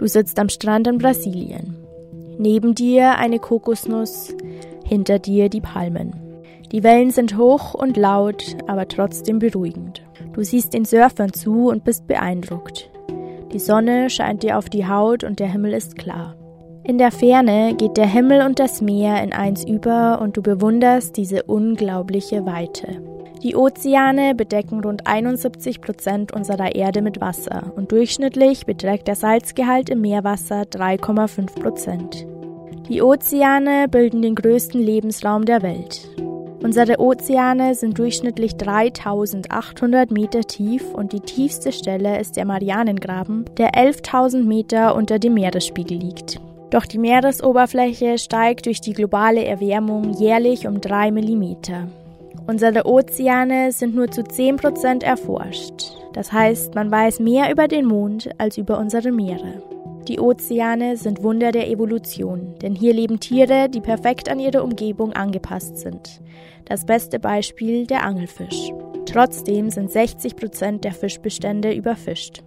Du sitzt am Strand in Brasilien. Neben dir eine Kokosnuss, hinter dir die Palmen. Die Wellen sind hoch und laut, aber trotzdem beruhigend. Du siehst den Surfern zu und bist beeindruckt. Die Sonne scheint dir auf die Haut und der Himmel ist klar. In der Ferne geht der Himmel und das Meer in eins über und du bewunderst diese unglaubliche Weite. Die Ozeane bedecken rund 71 Prozent unserer Erde mit Wasser und durchschnittlich beträgt der Salzgehalt im Meerwasser 3,5 Prozent. Die Ozeane bilden den größten Lebensraum der Welt. Unsere Ozeane sind durchschnittlich 3800 Meter tief und die tiefste Stelle ist der Marianengraben, der 11.000 Meter unter dem Meeresspiegel liegt. Doch die Meeresoberfläche steigt durch die globale Erwärmung jährlich um 3 Millimeter. Unsere Ozeane sind nur zu 10% erforscht. Das heißt, man weiß mehr über den Mond als über unsere Meere. Die Ozeane sind Wunder der Evolution, denn hier leben Tiere, die perfekt an ihre Umgebung angepasst sind. Das beste Beispiel der Angelfisch. Trotzdem sind 60 Prozent der Fischbestände überfischt.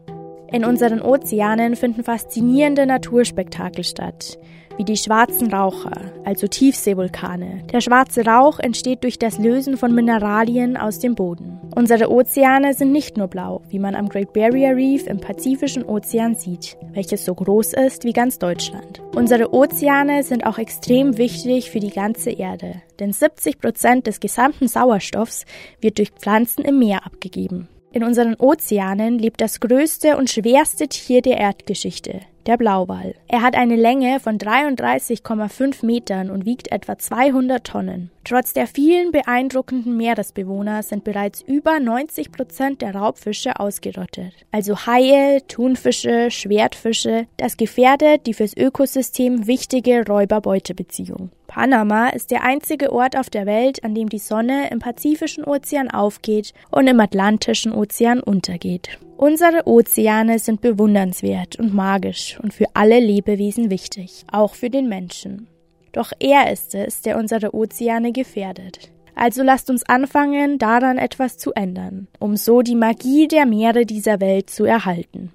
In unseren Ozeanen finden faszinierende Naturspektakel statt wie die schwarzen Raucher, also Tiefseevulkane. Der schwarze Rauch entsteht durch das Lösen von Mineralien aus dem Boden. Unsere Ozeane sind nicht nur blau, wie man am Great Barrier Reef im Pazifischen Ozean sieht, welches so groß ist wie ganz Deutschland. Unsere Ozeane sind auch extrem wichtig für die ganze Erde, denn 70 Prozent des gesamten Sauerstoffs wird durch Pflanzen im Meer abgegeben. In unseren Ozeanen lebt das größte und schwerste Tier der Erdgeschichte, der Blauwal. Er hat eine Länge von 33,5 Metern und wiegt etwa 200 Tonnen. Trotz der vielen beeindruckenden Meeresbewohner sind bereits über 90 Prozent der Raubfische ausgerottet. Also Haie, Thunfische, Schwertfische, das gefährdet die fürs Ökosystem wichtige Räuber-Beute-Beziehung. Panama ist der einzige Ort auf der Welt, an dem die Sonne im Pazifischen Ozean aufgeht und im Atlantischen Ozean untergeht. Unsere Ozeane sind bewundernswert und magisch und für alle Lebewesen wichtig, auch für den Menschen. Doch er ist es, der unsere Ozeane gefährdet. Also lasst uns anfangen, daran etwas zu ändern, um so die Magie der Meere dieser Welt zu erhalten.